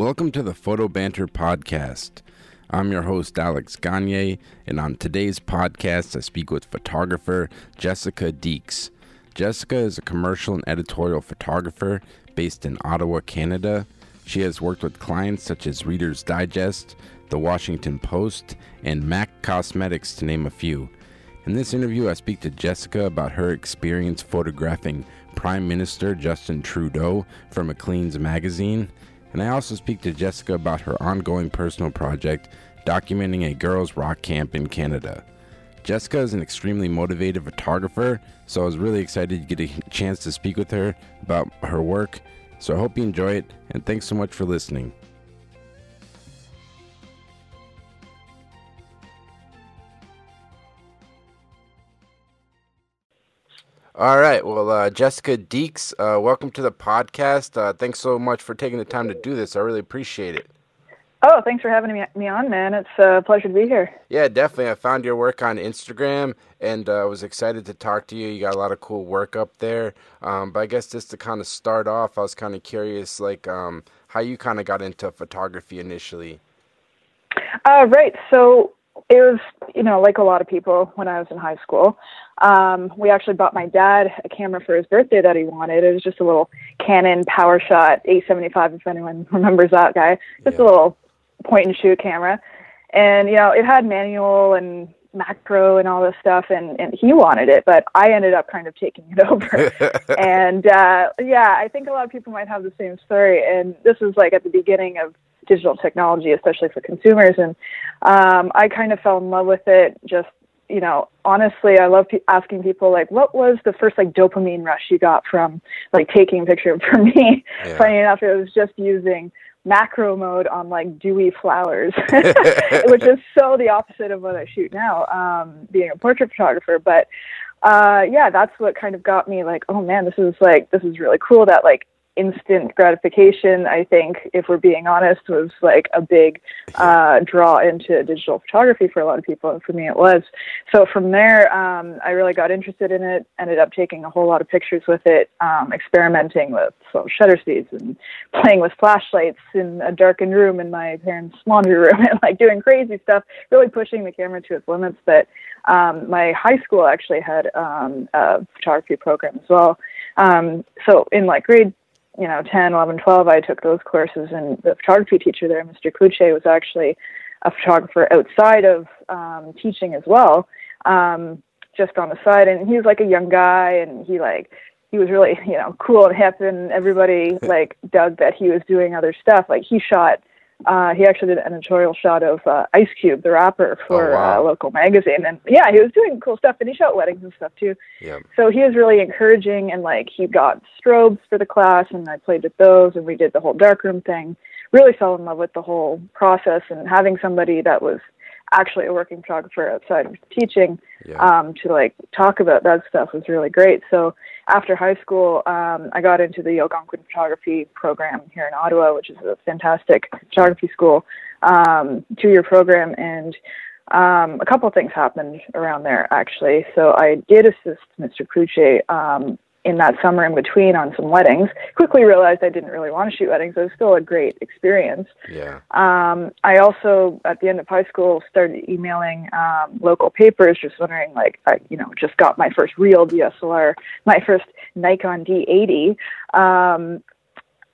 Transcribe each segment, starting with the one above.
Welcome to the Photo Banter Podcast. I'm your host, Alex Gagne, and on today's podcast, I speak with photographer Jessica Deeks. Jessica is a commercial and editorial photographer based in Ottawa, Canada. She has worked with clients such as Reader's Digest, The Washington Post, and MAC Cosmetics, to name a few. In this interview, I speak to Jessica about her experience photographing Prime Minister Justin Trudeau for Maclean's magazine and I also speak to Jessica about her ongoing personal project documenting a girls' rock camp in Canada. Jessica is an extremely motivated photographer, so I was really excited to get a chance to speak with her about her work. So I hope you enjoy it, and thanks so much for listening. All right. Well, uh, Jessica Deeks, uh, welcome to the podcast. Uh, thanks so much for taking the time to do this. I really appreciate it. Oh, thanks for having me, on, man. It's a pleasure to be here. Yeah, definitely. I found your work on Instagram and uh, was excited to talk to you. You got a lot of cool work up there. Um, but I guess just to kind of start off, I was kind of curious, like, um, how you kind of got into photography initially. Uh, right. So it was, you know, like a lot of people when I was in high school. Um, we actually bought my dad a camera for his birthday that he wanted. It was just a little Canon PowerShot 875, if anyone remembers that guy. Just yeah. a little point and shoot camera. And, you know, it had manual and macro and all this stuff and, and he wanted it, but I ended up kind of taking it over. and uh, yeah, I think a lot of people might have the same story. And this was like at the beginning of digital technology, especially for consumers. And um, I kind of fell in love with it. Just you know, honestly, I love pe- asking people like, what was the first like dopamine rush you got from like taking a picture? For me, yeah. funny enough, it was just using macro mode on like dewy flowers, which is so the opposite of what I shoot now, um, being a portrait photographer. But uh, yeah, that's what kind of got me like, oh man, this is like this is really cool that like instant gratification, I think, if we're being honest, was like a big uh, draw into digital photography for a lot of people. And for me, it was. So from there, um, I really got interested in it, ended up taking a whole lot of pictures with it, um, experimenting with so shutter speeds and playing with flashlights in a darkened room in my parents' laundry room and like doing crazy stuff, really pushing the camera to its limits. But um, my high school actually had um, a photography program as well. Um, so in like grade you know 10 11 12 i took those courses and the photography teacher there mr kuche was actually a photographer outside of um, teaching as well um, just on the side and he was like a young guy and he like he was really you know cool and hip and everybody like dug that he was doing other stuff. Like he shot uh, he actually did an editorial shot of uh, Ice Cube, the rapper, for oh, wow. a local magazine, and yeah, he was doing cool stuff, and he shot weddings and stuff too. Yeah. So he was really encouraging, and like he got strobes for the class, and I played with those, and we did the whole darkroom thing. Really fell in love with the whole process, and having somebody that was actually a working photographer outside of teaching yeah. um, to like talk about that stuff was really great. So after high school, um, I got into the Algonquin photography program here in Ottawa, which is a fantastic photography school, um, two-year program, and um, a couple of things happened around there actually. So I did assist Mr. Cruce um, in that summer in between on some weddings. Quickly realized I didn't really want to shoot weddings. It was still a great experience. Yeah. Um, I also, at the end of high school, started emailing um, local papers, just wondering, like, I, you know, just got my first real DSLR, my first Nikon D80. Um,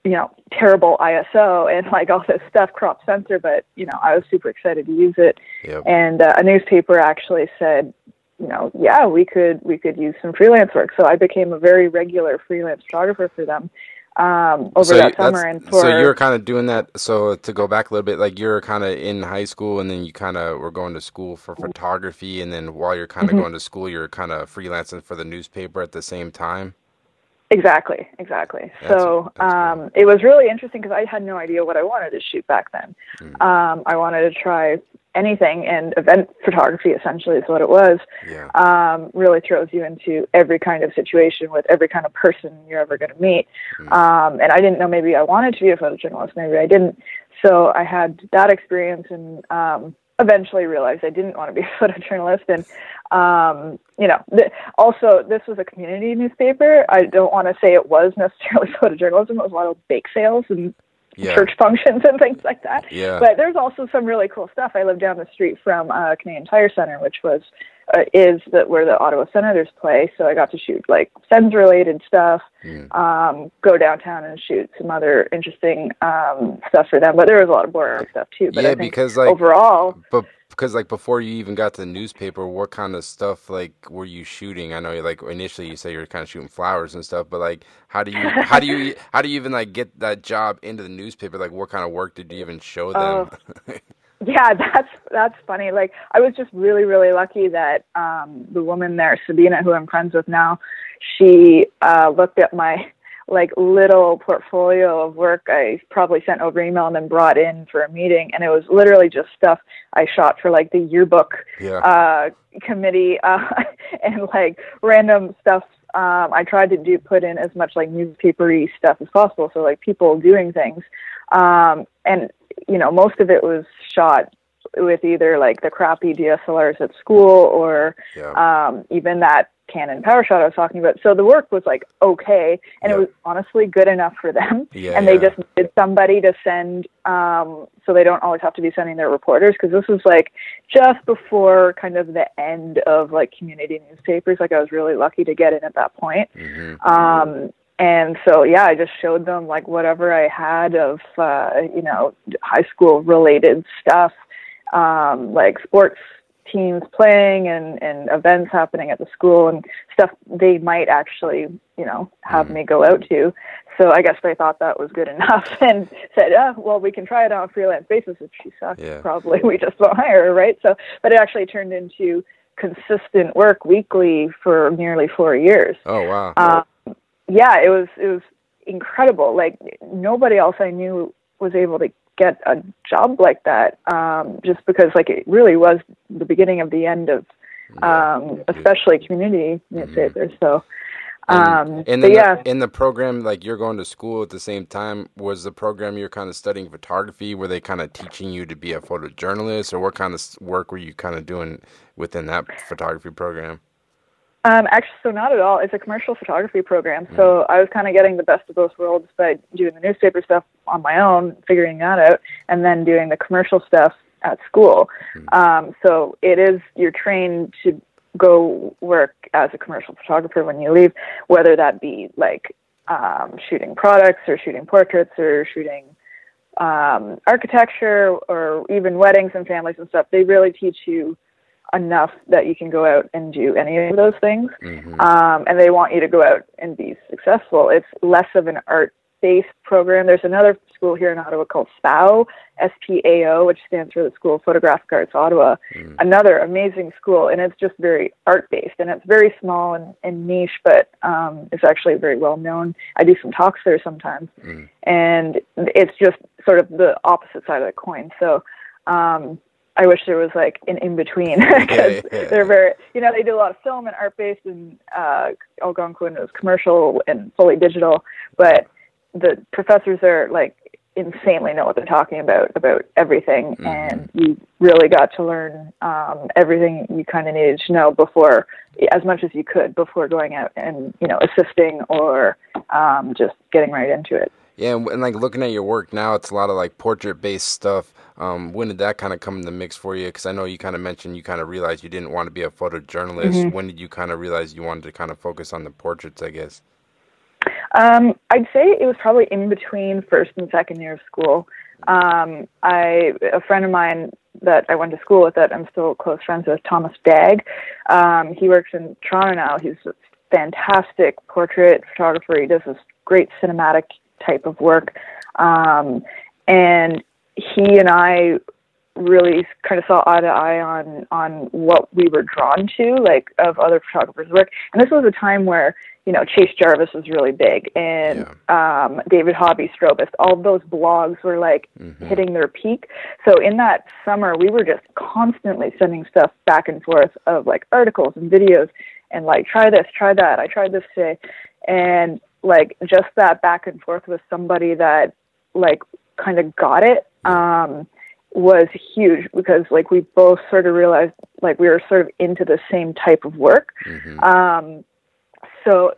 you know, terrible ISO and like all this stuff, crop sensor, but you know, I was super excited to use it. Yep. And uh, a newspaper actually said, you know, yeah, we could we could use some freelance work. So I became a very regular freelance photographer for them um, over so that summer. And for, so you were kind of doing that. So to go back a little bit, like you're kind of in high school, and then you kind of were going to school for photography, and then while you're kind of mm-hmm. going to school, you're kind of freelancing for the newspaper at the same time. Exactly, exactly. That's, so that's um, cool. it was really interesting because I had no idea what I wanted to shoot back then. Mm. Um, I wanted to try anything, and event photography essentially is what it was. Yeah. Um, really throws you into every kind of situation with every kind of person you're ever going to meet. Mm. Um, and I didn't know maybe I wanted to be a photojournalist, maybe I didn't. So I had that experience and um, eventually realized I didn't want to be a photojournalist. And, um, you know, th- also this was a community newspaper. I don't want to say it was necessarily photojournalism. It was a lot of bake sales and yeah. church functions and things like that. Yeah. But there's also some really cool stuff. I live down the street from uh, Canadian Tire Center, which was uh, is that where the Ottawa Senators play. So I got to shoot like Sens related stuff. Mm. Um, go downtown and shoot some other interesting um, stuff for them. But there was a lot of boring stuff too. But yeah, because like overall, but because like before you even got to the newspaper, what kind of stuff like were you shooting? I know you like initially you say you're kind of shooting flowers and stuff, but like how do you how do you how do you even like get that job into the newspaper? Like what kind of work did you even show them? Oh. yeah, that's that's funny. Like I was just really really lucky that um, the woman there, Sabina, who I'm friends with now, she uh, looked at my like little portfolio of work I probably sent over email and then brought in for a meeting and it was literally just stuff I shot for like the yearbook yeah. uh committee uh and like random stuff um I tried to do put in as much like newspapery stuff as possible so like people doing things um and you know most of it was shot with either like the crappy DSLRs at school or yeah. um even that Canon PowerShot I was talking about. So the work was like okay, and Yeah. it was honestly good enough for them. Yeah, and they yeah. just needed somebody to send, um, so they don't always have to be sending their reporters because this was like just before kind of the end of like community newspapers. Like I was really lucky to get in at that point. hmm Um, and so yeah, I just showed them like whatever I had of uh, you know high school related stuff, um, like sports teams playing and and events happening at the school and stuff they might actually you know have Mhm. me go out to. So I guess they thought that was good enough and said, oh, well, we can try it on a freelance basis. If she sucks, Yeah. probably we just won't hire her, right? So, but it actually turned into consistent work weekly for nearly four years Oh wow. um, yeah, it was it was incredible. Like nobody else I knew was able to get a job like that, um, just because like it really was the beginning of the end of, um, especially community newspapers. So, um, and then yeah, in the program, like you're going to school at the same time, was the program you're kind of studying photography? Were they kind of teaching you to be a photojournalist, or what kind of work were you kind of doing within that photography program? Um, actually, so not at all. It's a commercial photography program. So I was kind of getting the best of both worlds by doing the newspaper stuff on my own, figuring that out, and then doing the commercial stuff at school. Um, so it is you're trained to go work as a commercial photographer when you leave, whether that be like um, shooting products or shooting portraits or shooting um, architecture or even weddings and families and stuff. They really teach you enough that you can go out and do any of those things. hmm Um, and they want you to go out and be successful. It's less of an art based program. There's another school here in Ottawa called SPAO, S P A O, which stands for the School of Photographic Arts Ottawa. Mm. Another amazing school, and it's just very art based, and it's very small and, and niche, but um, it's actually very well known. I do some talks there sometimes, Mm. and it's just sort of the opposite side of the coin. So. Um, I wish there was like an in between because Yeah, yeah. they're very, you know, they do a lot of film and art based, and uh, Algonquin is commercial and fully digital. But the professors are like insanely know what they're talking about about everything, Mhm. and you really got to learn um, everything you kind of needed to know before, as much as you could before going out and you know assisting or um, just getting right into it. Yeah, and, and like looking at your work now, it's a lot of like portrait based stuff. Um, when did that kind of come in the mix for you? Because I know you kind of mentioned you kind of realized you didn't want to be a photojournalist. Mhm. When did you kind of realize you wanted to kind of focus on the portraits? I guess. Um, I'd say it was probably in between first and second year of school. Um, I a friend of mine that I went to school with that I'm still close friends with, Thomas Dagg. Um, he works in Toronto now. He's a fantastic portrait photographer. He does this great cinematic type of work, um, and he and I really kind of saw eye to eye on on what we were drawn to, like of other photographers' work. And this was a time where you know Chase Jarvis was really big, and um, David Hobby, Strobist, all those blogs were like Mhm. hitting their peak. So in that summer, we were just constantly sending stuff back and forth of like articles and videos, and like try this, try that. I tried this today, and like just that back and forth with somebody that like kind of got it. Um, was huge because like we both sort of realized like we were sort of into the same type of work Mhm. um so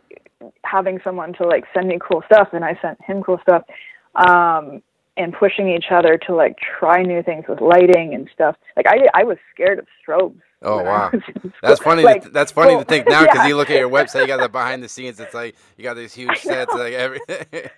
having someone to like send me cool stuff and i sent him cool stuff um and pushing each other to like try new things with lighting and stuff. Like I I was scared of strobes. Oh wow, that's funny. Like, to, that's funny well, to think now because yeah. you look at your website, you got the behind the scenes. It's like you got these huge sets, like everything.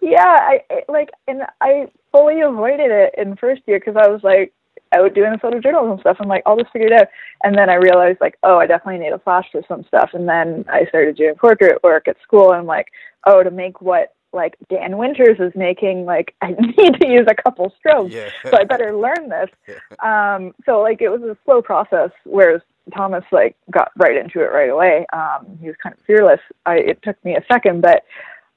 yeah, I like, and I fully avoided it in first year because I was like out doing the photojournalism stuff. I'm like, I'll just figure it out. And then I realized like, oh, I definitely need a flash for some stuff. And then I started doing portrait work at school. And I'm like, oh, to make what like Dan Winters is making, like I need to use a couple strobes, yeah. so I better learn this. Um, so like it was a slow process, whereas Thomas like got right into it right away. Um, he was kind of fearless. I, it took me a second, but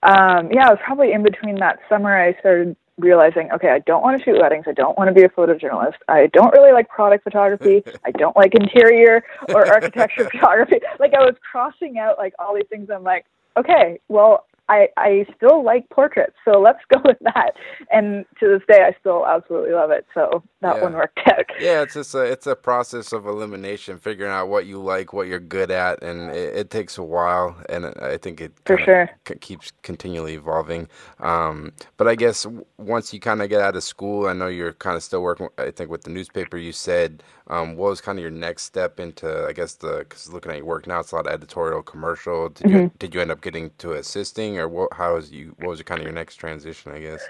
um, yeah, it was probably in between that summer I started realizing, okay, I don't want to shoot weddings. I don't want to be a photojournalist. I don't really like product photography. I don't like interior or architecture photography. Like I was crossing out like all these things. I'm like, okay, well, I, I still like portraits, so let's go with that. And to this day, I still absolutely love it. So that yeah. one worked out. Yeah, it's just a it's a process of elimination, figuring out what you like, what you're good at, and it, it takes a while. And I think it for sure c- keeps continually evolving. Um, but I guess once you kind of get out of school, I know you're kind of still working. I think with the newspaper, you said um, what was kind of your next step into? I guess the because looking at your work now, it's a lot of editorial, commercial. Did mm-hmm. you did you end up getting to assisting, or what? How was you? What was your kind of your next transition? I guess.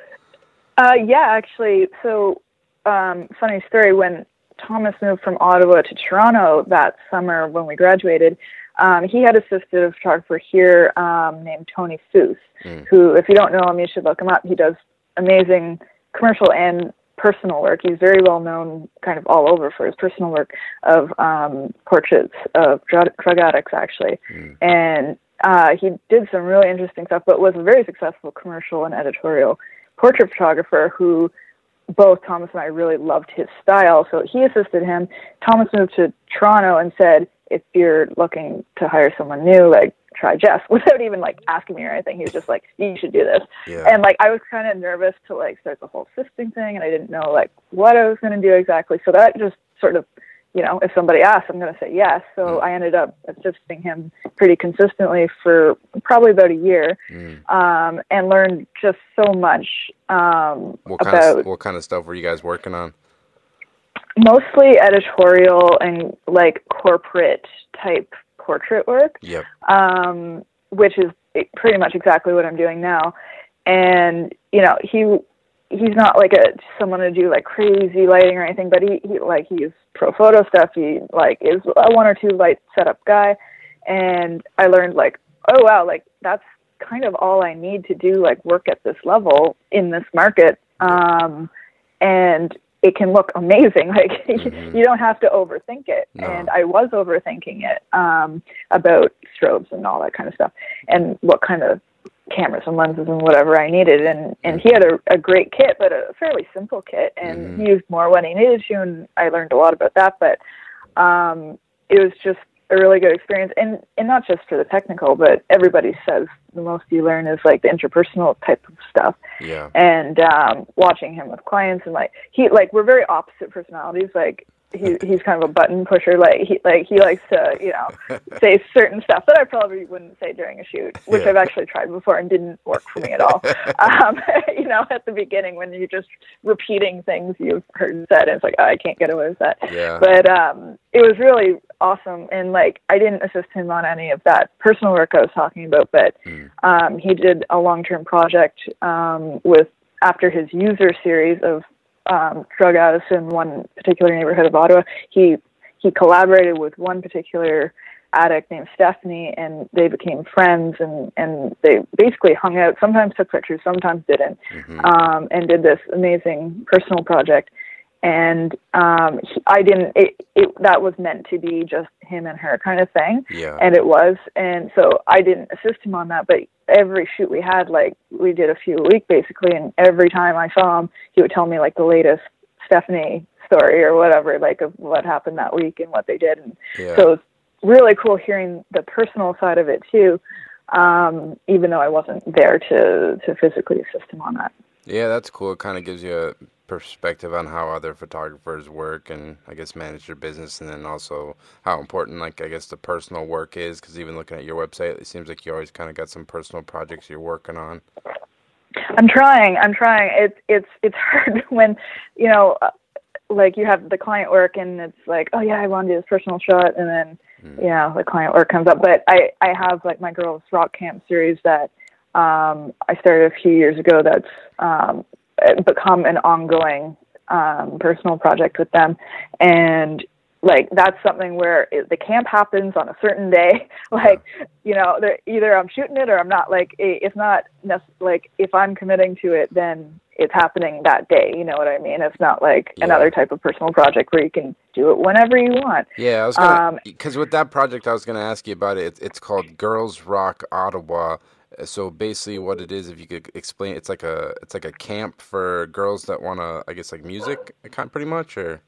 Uh, yeah, actually. So, um, funny story. When Thomas moved from Ottawa to Toronto that summer when we graduated, um, he had assisted a photographer here um, named Tony Fouhse, mm. who, if you don't know him, you should look him up. He does amazing commercial and personal work. He's very well known kind of all over for his personal work of um, portraits of drug, drug addicts, actually. Mm. And uh, he did some really interesting stuff, but was a very successful commercial and editorial portrait photographer who both Thomas and I really loved his style. So he assisted him. Thomas moved to Toronto and said, if you're looking to hire someone new, like try Jess without even like asking me or anything. He was just like, you should do this. Yeah. And like I was kind of nervous to like start the whole assisting thing, and I didn't know like what I was going to do exactly. So that just sort of, you know, if somebody asks, I'm going to say yes. So mm. I ended up assisting him pretty consistently for probably about a year, mm. um, and learned just so much um, what kind about of, what kind of stuff were you guys working on. Mostly editorial and like corporate type portrait work. Yep. Um, which is pretty much exactly what I'm doing now. And you know, he he's not like a someone to do like crazy lighting or anything, but he, he like he's Profoto stuff. He like is a one or two light setup guy, and I learned like, oh wow, like that's kind of all I need to do like work at this level in this market. Um, and it can look amazing. Like mm-hmm. you don't have to overthink it. No. And I was overthinking it um, about strobes and all that kind of stuff, and what kind of cameras and lenses and whatever I needed. And and he had a, a great kit, but a fairly simple kit, and mm-hmm. he used more when he needed to. And I learned a lot about that. But um, it was just a really good experience and and not just for the technical but everybody says the most you learn is like the interpersonal type of stuff yeah and um watching him with clients and like he like we're very opposite personalities like he he's kind of a button pusher. Like he like he likes to you know say certain stuff that I probably wouldn't say during a shoot, which yeah. I've actually tried before and didn't work for me at all. um, you know, at the beginning when you're just repeating things you've heard said, and it's like oh, I can't get away with that. Yeah. But um, it was really awesome, and like I didn't assist him on any of that personal work I was talking about, but mm. um, he did a long term project um, with after his user series of um, drug addicts in one particular neighborhood of Ottawa. He he collaborated with one particular addict named Stephanie, and they became friends, and and they basically hung out. Sometimes took pictures, sometimes didn't, mm-hmm. um, and did this amazing personal project. And um, he, I didn't. It, it that was meant to be just him and her kind of thing, yeah. and it was. And so I didn't assist him on that, but every shoot we had, like we did a few a week basically, and every time I saw him, he would tell me like the latest Stephanie story or whatever, like of what happened that week and what they did. And yeah. so it was really cool hearing the personal side of it too, um, even though I wasn't there to to physically assist him on that. Yeah, that's cool. It kind of gives you a perspective on how other photographers work and I guess manage their business, and then also how important, like I guess, the personal work is. Because even looking at your website, it seems like you always kind of got some personal projects you're working on. I'm trying. I'm trying. It's it's it's hard when you know, uh, like you have the client work and it's like, oh yeah, I want to do this personal shot, and then mm. you know the client work comes up. But I I have like my girls rock camp series that um, I started a few years ago. That's um, become an ongoing um, personal project with them, and like that's something where it, the camp happens on a certain day. Like you know either i'm shooting it or i'm not. Like it's not like if i'm committing to it then it's happening that day. You know what i mean? It's not like yeah. another type of personal project where you can do it whenever you want. Yeah i was gonna because um, with that project i was gonna ask you about it it's called girls rock ottawa so basically what it is if you could explain it's like a it's like a camp for girls that want to i guess like music kind pretty much or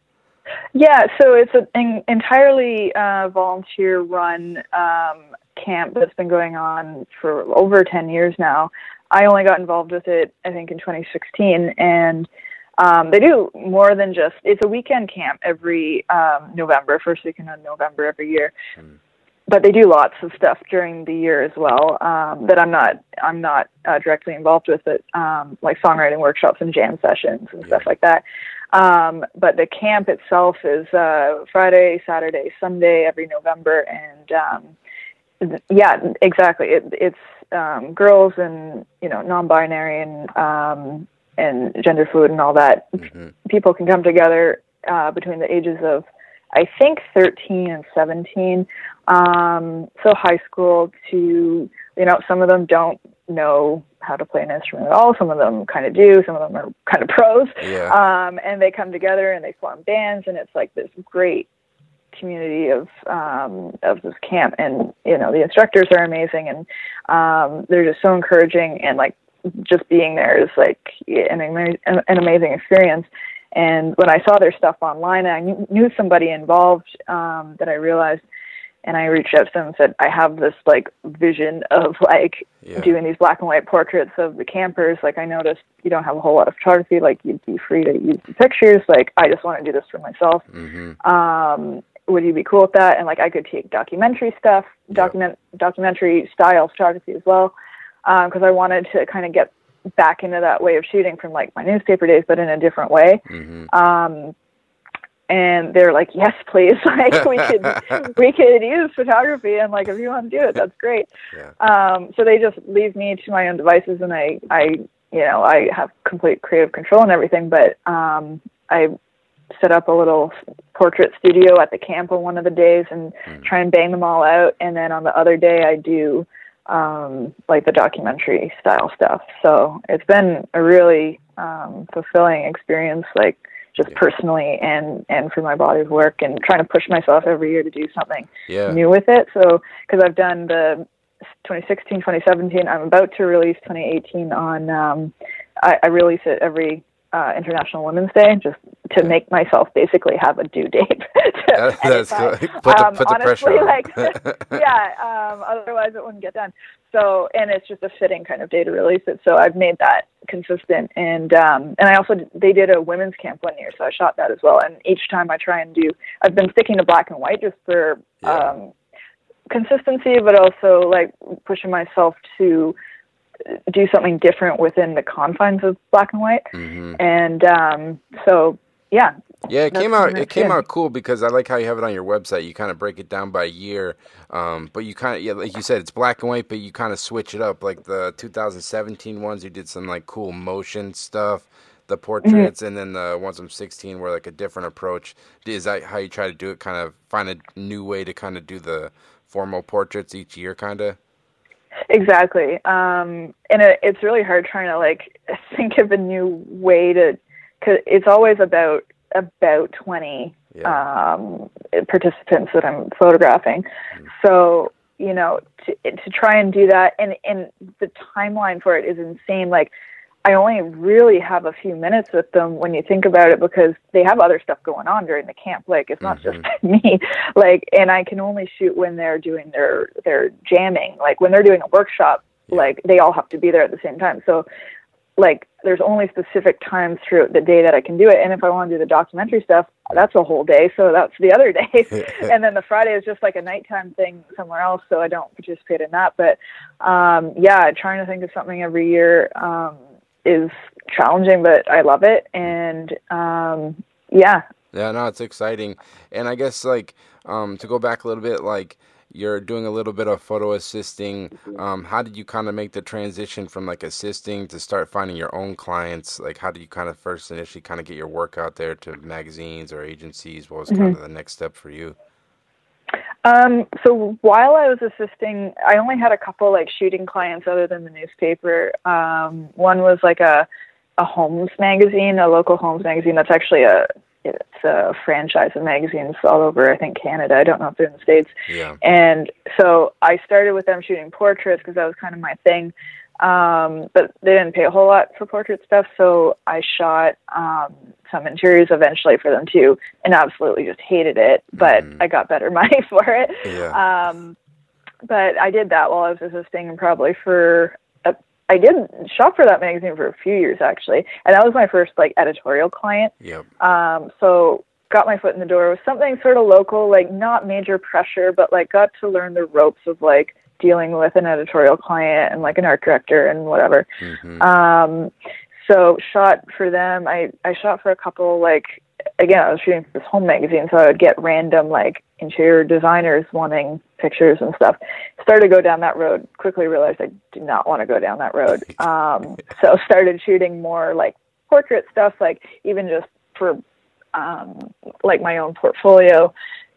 yeah, so it's an entirely uh, volunteer run um, camp that's been going on for over 10 years now. I only got involved with it, I think, in 2016. And um, they do more than just, it's a weekend camp every um, November, first weekend of November every year. Mm. But they do lots of stuff during the year as well um, that I'm not I'm not uh, directly involved with, it, um, like songwriting workshops and jam sessions and yeah. stuff like that. Um, but the camp itself is uh, Friday, Saturday, Sunday every November, and um, yeah, exactly. It, it's um, girls and you know non-binary and um, and gender fluid and all that. Mm-hmm. People can come together uh, between the ages of I think 13 and 17. Um, so high school to you know some of them don't know how to play an instrument at all. Some of them kind of do. Some of them are kind of pros. Yeah. Um, and they come together and they form bands, and it's like this great community of um, of this camp. And you know, the instructors are amazing, and um, they're just so encouraging. And like, just being there is like an, amazing an amazing experience. And when I saw their stuff online, I knew somebody involved um, that I realized and I reached out to them and said, I have this like vision of like yeah. doing these black and white portraits of the campers. Like I noticed you don't have a whole lot of photography. Like you'd be free to use the pictures. Like I just want to do this for myself. Mm-hmm. Um, would you be cool with that? And like I could take documentary stuff, document yeah. documentary style photography as well, because um, I wanted to kind of get back into that way of shooting from like my newspaper days, but in a different way. Mm-hmm. Um, and they're like, "Yes, please! Like we could we could use photography, and like if you want to do it, that's great." Yeah. Um, so they just leave me to my own devices, and I I you know I have complete creative control and everything. But um, I set up a little portrait studio at the camp on one of the days and mm. try and bang them all out, and then on the other day I do um, like the documentary style stuff. So it's been a really um, fulfilling experience, like just yeah. personally and and for my body of work and trying to push myself every year to do something yeah. new with it so because i've done the 2016 2017 i'm about to release 2018 on um i, I release it every uh, International Women's Day, just to make myself basically have a due date. that, that's good. Put the, um, put the honestly, pressure on. like, yeah, um, otherwise it wouldn't get done. So, and it's just a fitting kind of day to release it. So I've made that consistent, and um, and I also they did a women's camp one year, so I shot that as well. And each time I try and do, I've been sticking to black and white just for yeah. um, consistency, but also like pushing myself to do something different within the confines of black and white. Mm-hmm. And um, so, yeah. Yeah, it came out. It came out cool because I like how you have it on your website. You kind of break it down by year, um, but you kind of yeah, like you said, it's black and white, but you kind of switch it up. Like the 2017 ones, you did some like cool motion stuff, the portraits, mm-hmm. and then the ones from 16 were like a different approach. Is that how you try to do it? Kind of find a new way to kind of do the formal portraits each year, kind of. Exactly. Um, and it, it's really hard trying to like think of a new way to, cause it's always about, about 20, yeah. um, participants that I'm photographing. Mm. So, you know, to, to try and do that and, and the timeline for it is insane. Like I only really have a few minutes with them when you think about it because they have other stuff going on during the camp. Like it's not mm-hmm. just me. Like and I can only shoot when they're doing their their jamming. Like when they're doing a workshop, like they all have to be there at the same time. So like there's only specific times throughout the day that I can do it. And if I want to do the documentary stuff, that's a whole day. So that's the other day. and then the Friday is just like a nighttime thing somewhere else. So I don't participate in that. But um, yeah, trying to think of something every year. Um, is challenging, but I love it. And um, yeah. Yeah, no, it's exciting. And I guess like um, to go back a little bit, like you're doing a little bit of photo assisting. Um, how did you kind of make the transition from like assisting to start finding your own clients? Like, how did you kind of first initially kind of get your work out there to magazines or agencies? What was mm-hmm. kind of the next step for you? Um, so while I was assisting, I only had a couple like shooting clients other than the newspaper. Um, one was like a a homes magazine, a local homes magazine. That's actually a it's a franchise of magazines all over, I think, Canada. I don't know if they're in the States. Yeah. And so I started with them shooting portraits because that was kind of my thing. Um, but they didn't pay a whole lot for portrait stuff. So I shot um, some interiors eventually for them too and absolutely just hated it. But mm. I got better money for it. Yeah. Um, but I did that while I was assisting probably for I did shop for that magazine for a few years actually, and that was my first like editorial client. Yep. Um, so got my foot in the door with something sort of local, like not major pressure, but like got to learn the ropes of like dealing with an editorial client and like an art director and whatever. Mm-hmm. Um, so shot for them. I I shot for a couple like again, I was shooting for this home magazine, so I would get random like interior designers wanting pictures and stuff. Started to go down that road. Quickly realized I did not want to go down that road. Um, so started shooting more like portrait stuff, like even just for um, like my own portfolio,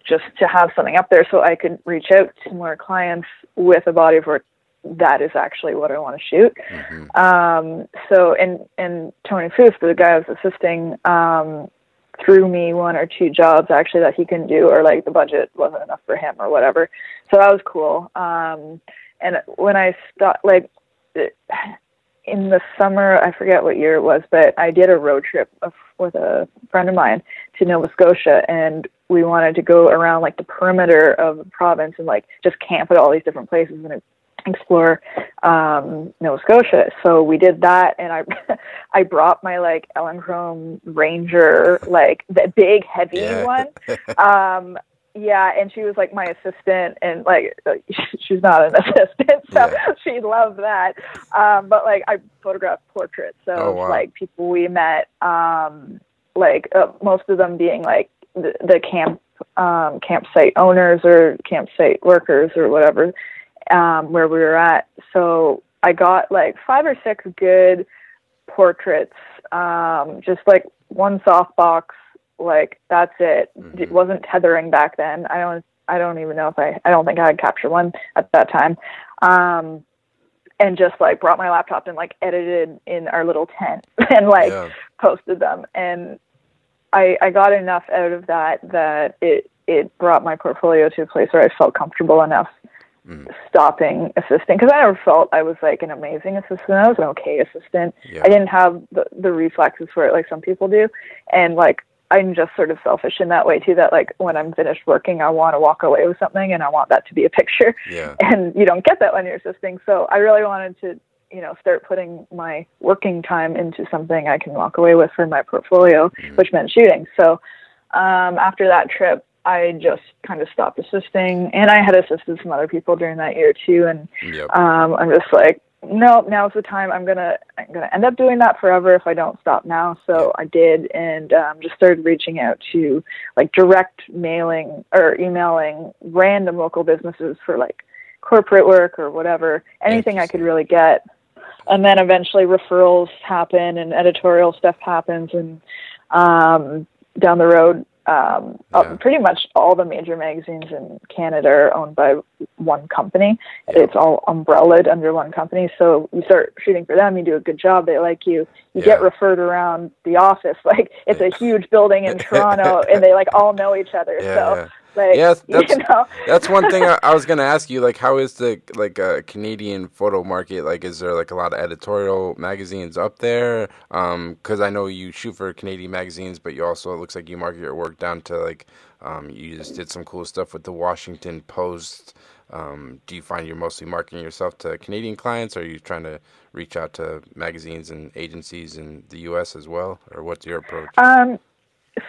just to have something up there so I could reach out to more clients with a body of work that is actually what I want to shoot. Mm-hmm. Um, so, and and Tony Fouhse, the guy I was assisting, um, threw me one or two jobs actually that he couldn't do or like the budget wasn't enough for him or whatever. So that was cool. Um, and when I stopped, like in the summer, I forget what year it was, but I did a road trip of, with a friend of mine to Nova Scotia and we wanted to go around like the perimeter of the province and like just camp at all these different places and it explore um, Nova Scotia. So we did that, and I I brought my like Elinchrom Ranger, like the big heavy yeah. one. Um, yeah, and she was like my assistant, and like she's not an assistant, so yeah. she loved that. Um, but like I photographed portraits so oh, wow. like people we met, um, like uh, most of them being like the, the camp um, campsite owners or campsite workers or whatever um, where we were at. So I got like five or six good portraits, um, just like one softbox. Like that's it. Mm-hmm. It wasn't tethering back then. I don't. I don't even know if I. I don't think I had capture one at that time. Um, and just like brought my laptop and like edited in our little tent and like yeah. posted them. And I I got enough out of that that it it brought my portfolio to a place where I felt comfortable enough mm. stopping assisting because I never felt I was like an amazing assistant. I was an okay assistant. Yeah. I didn't have the the reflexes for it like some people do, and like I'm just sort of selfish in that way too. That like when I'm finished working, I want to walk away with something, and I want that to be a picture. Yeah. And you don't get that when you're assisting. So I really wanted to, you know, start putting my working time into something I can walk away with for my portfolio, mm. which meant shooting. So um, after that trip, I just kind of stopped assisting, and I had assisted some other people during that year too. And yep. um, I'm just like, no, now's the time. I'm gonna I'm gonna end up doing that forever if I don't stop now. So I did, and um, just started reaching out to like direct mailing or emailing random local businesses for like corporate work or whatever, anything I could really get. And then eventually referrals happen and editorial stuff happens, and um, down the road um, uh, yeah. pretty much all the major magazines in Canada are owned by one company. Yeah. It's all umbrellaed under one company. So you start shooting for them, you do a good job, they like you. You yeah. get referred around the office. Like it's a huge building in Toronto, and they like all know each other. so like, yeah, that's, you know? that's one thing I, I, was gonna ask you. Like, how is the like uh, Canadian photo market? Like, is there like a lot of editorial magazines up there? Um, because I know you shoot for Canadian magazines, but you also it looks like you market your work down to like um, you just did some cool stuff with the Washington Post. Um, do you find you're mostly marketing yourself to Canadian clients, or are you trying to reach out to magazines and agencies in the U.S. as well, or what's your approach? Um,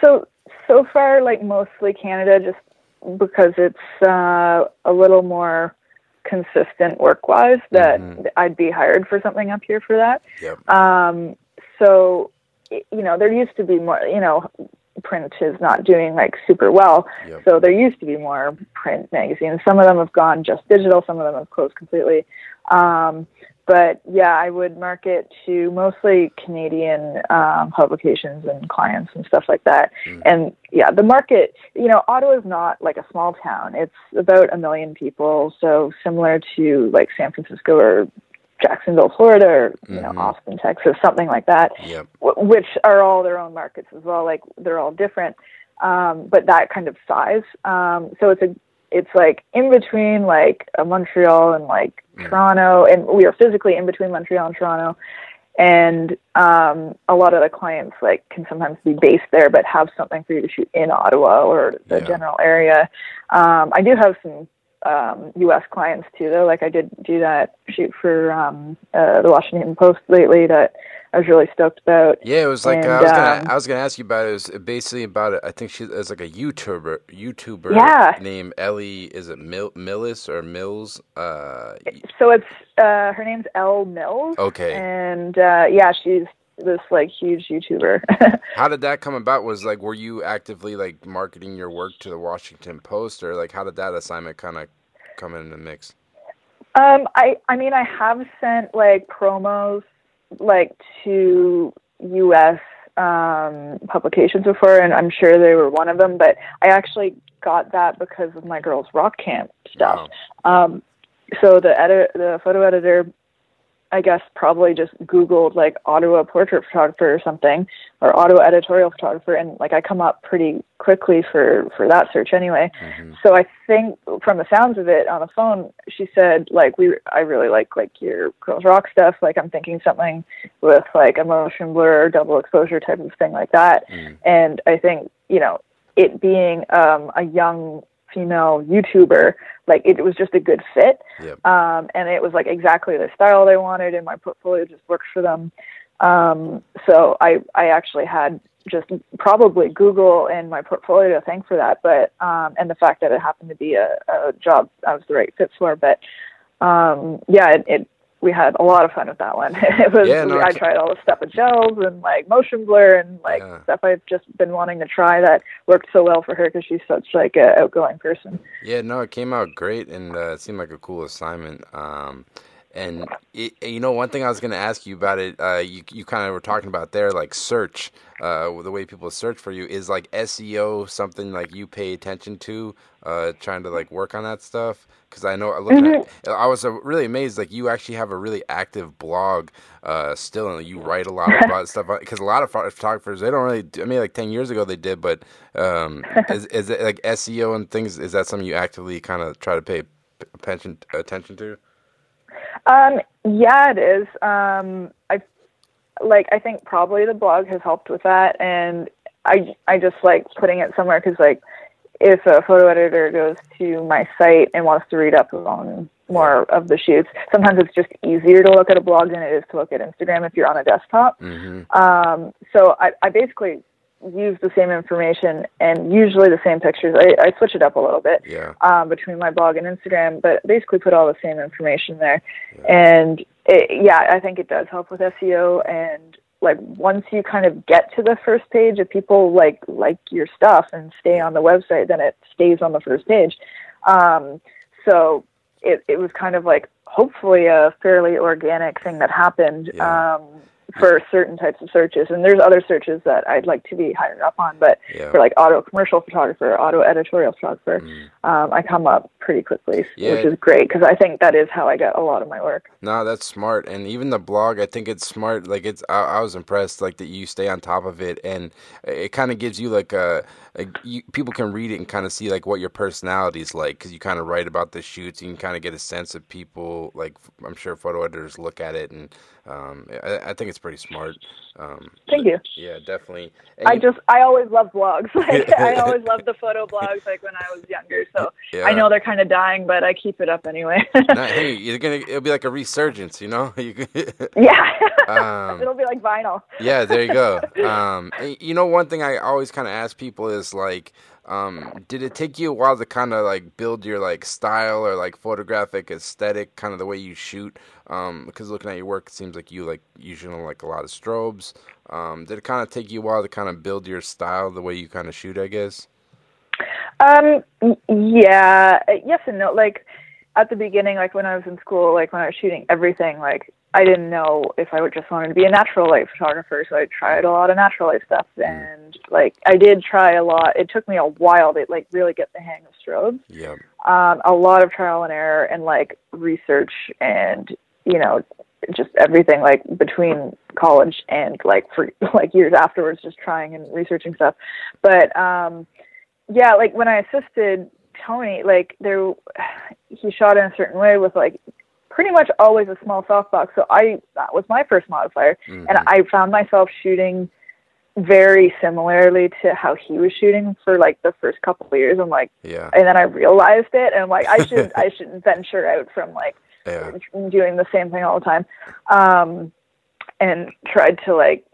so so far, like mostly Canada, just because it's uh, a little more consistent work wise that mm-hmm. I'd be hired for something up here for that. Yep. Um, so, you know, there used to be more, you know, print is not doing like super well. Yep. So there used to be more print magazines. Some of them have gone just digital, some of them have closed completely. Um, but yeah, I would market to mostly Canadian um, publications and clients and stuff like that. Mm. And yeah, the market, you know, Ottawa is not like a small town. It's about a million people, so similar to like San Francisco or Jacksonville, Florida, or you mm-hmm. know, Austin, Texas, something like that. Yep. W- which are all their own markets as well. Like they're all different, um, but that kind of size. Um, so it's a it's like in between like Montreal and like mm. Toronto, and we are physically in between Montreal and Toronto. And um, a lot of the clients like can sometimes be based there, but have something for you to shoot in Ottawa or the yeah. general area. Um, I do have some um, U.S. clients too, though. Like I did do that shoot for um, uh, the Washington Post lately that I was really stoked about. Yeah, it was like and, uh, I was gonna um, I was gonna ask you about it. It was basically about it. I think she is like a YouTuber YouTuber yeah. named Ellie. Is it Mil- Millis or Mills? Uh, so it's uh, her name's Elle Mills. Okay. And uh, yeah, she's this like huge YouTuber. how did that come about? Was like were you actively like marketing your work to the Washington Post, or like how did that assignment kind of come in the mix? Um, I I mean I have sent like promos like to U.S. Um, publications before, and I'm sure they were one of them. But I actually got that because of my girls' rock camp stuff. Wow. Um, so the edit, the photo editor I guess probably just Googled like Ottawa portrait photographer or something, or Ottawa editorial photographer, and like I come up pretty quickly for for that search anyway. Mm-hmm. So I think from the sounds of it on the phone, she said like we I really like like your girls rock stuff. Like I'm thinking something with like a motion blur, double exposure type of thing like that. Mm. And I think you know it being um, a young female YouTuber, like it was just a good fit. Yep. Um, and it was like exactly the style they wanted, and my portfolio just worked for them. Um, so I I actually had just probably Google and my portfolio to thank for that, but um, and the fact that it happened to be a, a job I was the right fit for. But um, yeah, it, it we had a lot of fun with that one. it was yeah, no, I tried all the stuff with gels and like motion blur and like yeah. stuff I've just been wanting to try that worked so well for her because she's such like a outgoing person. Yeah, no, it came out great and uh, it seemed like a cool assignment. Um, and it, you know, one thing I was going to ask you about it, uh, you you kind of were talking about there, like search, uh, the way people search for you is like SEO something like you pay attention to, uh, trying to like work on that stuff. Because I know, looking mm-hmm. at, I was uh, really amazed. Like you actually have a really active blog uh, still, and you write a lot about stuff. Because a lot of photographers, they don't really. I mean, like ten years ago they did, but um, is is it like SEO and things? Is that something you actively kind of try to pay attention attention to? Um, yeah, it is. Um, I like. I think probably the blog has helped with that, and I I just like putting it somewhere because like if a photo editor goes to my site and wants to read up on more of the shoots, sometimes it's just easier to look at a blog than it is to look at Instagram if you're on a desktop. Mm-hmm. Um, so I, I basically use the same information and usually the same pictures. I, I switch it up a little bit yeah. um, between my blog and Instagram, but basically put all the same information there. Yeah. And it, yeah, I think it does help with SEO. And like once you kind of get to the first page, if people like like your stuff and stay on the website, then it stays on the first page. Um, so it it was kind of like hopefully a fairly organic thing that happened. Yeah. Um, for certain types of searches. And there's other searches that I'd like to be higher up on, but yeah. for like Ottawa commercial photographer, Ottawa editorial photographer, mm. um, I come up pretty quickly, yeah. which is great because I think that is how I get a lot of my work. No, that's smart. And even the blog, I think it's smart. Like it's, I, I was impressed, like that you stay on top of it, and it kind of gives you like a, a you, people can read it and kind of see like what your personality is like because you kind of write about the shoots. You can kind of get a sense of people. Like I'm sure photo editors look at it and um, I, I, think it's pretty smart. Um, Thank you. Yeah, definitely. And I just I always love blogs. Like I always loved the photo blogs, like when I was younger. So yeah. I know they're kind of dying, but I keep it up anyway. hey, you're gonna it'll be like a resurgence, you know? yeah. Um, it'll be like vinyl. yeah, there you go. Um, you know, one thing I always kind of ask people is like Um, did it take you a while to kind of like build your like style or like photographic aesthetic, kind of the way you shoot? Um, because looking at your work, it seems like you like usually like a lot of strobes. Um, did it kind of take you a while to kind of build your style, the way you kind of shoot? I guess. Um. Yeah. Yes and no. Like at the beginning, like when I was in school, like when I was shooting everything, like I didn't know if I would just wanted to be a natural light photographer, so I tried a lot of natural light stuff, mm. and like I did try a lot. It took me a while to like really get the hang of strobes. Yeah. Um, a lot of trial and error and like research and you know just everything like between college and like for like years afterwards, just trying and researching stuff. But um, yeah, like when I assisted Tony, like there, he shot in a certain way with like pretty much always a small softbox. So I that was my first modifier, mm-hmm. and I found myself shooting very similarly to how he was shooting for like the first couple of years. I'm like, yeah, and then I realized it, and I'm like, I should I shouldn't venture out from like yeah. doing the same thing all the time, um, and tried to like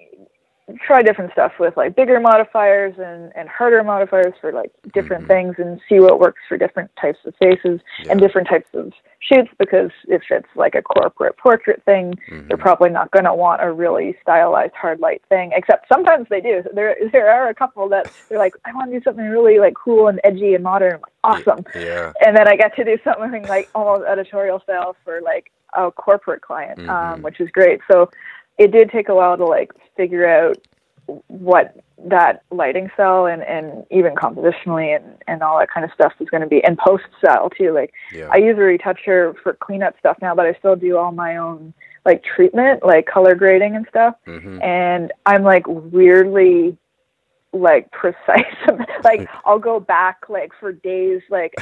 try different stuff with like bigger modifiers and, and harder modifiers for like different mm-hmm. things and see what works for different types of faces yeah. and different types of shoots because if it's like a corporate portrait thing, mm-hmm. they're probably not going to want a really stylized hard light thing. Except sometimes they do. There there are a couple that they're like, I want to do something really like cool and edgy and modern. I'm like, awesome. Yeah. And then I get to do something like almost editorial style for like a corporate client, mm-hmm. um, which is great. So it did take a while to like figure out what that lighting style and, and even compositionally and, and all that kind of stuff is going to be and post style too. Like yeah. I use a retoucher for cleanup stuff now, but I still do all my own like treatment, like color grading and stuff. Mm-hmm. And I'm like weirdly like precise like i'll go back like for days like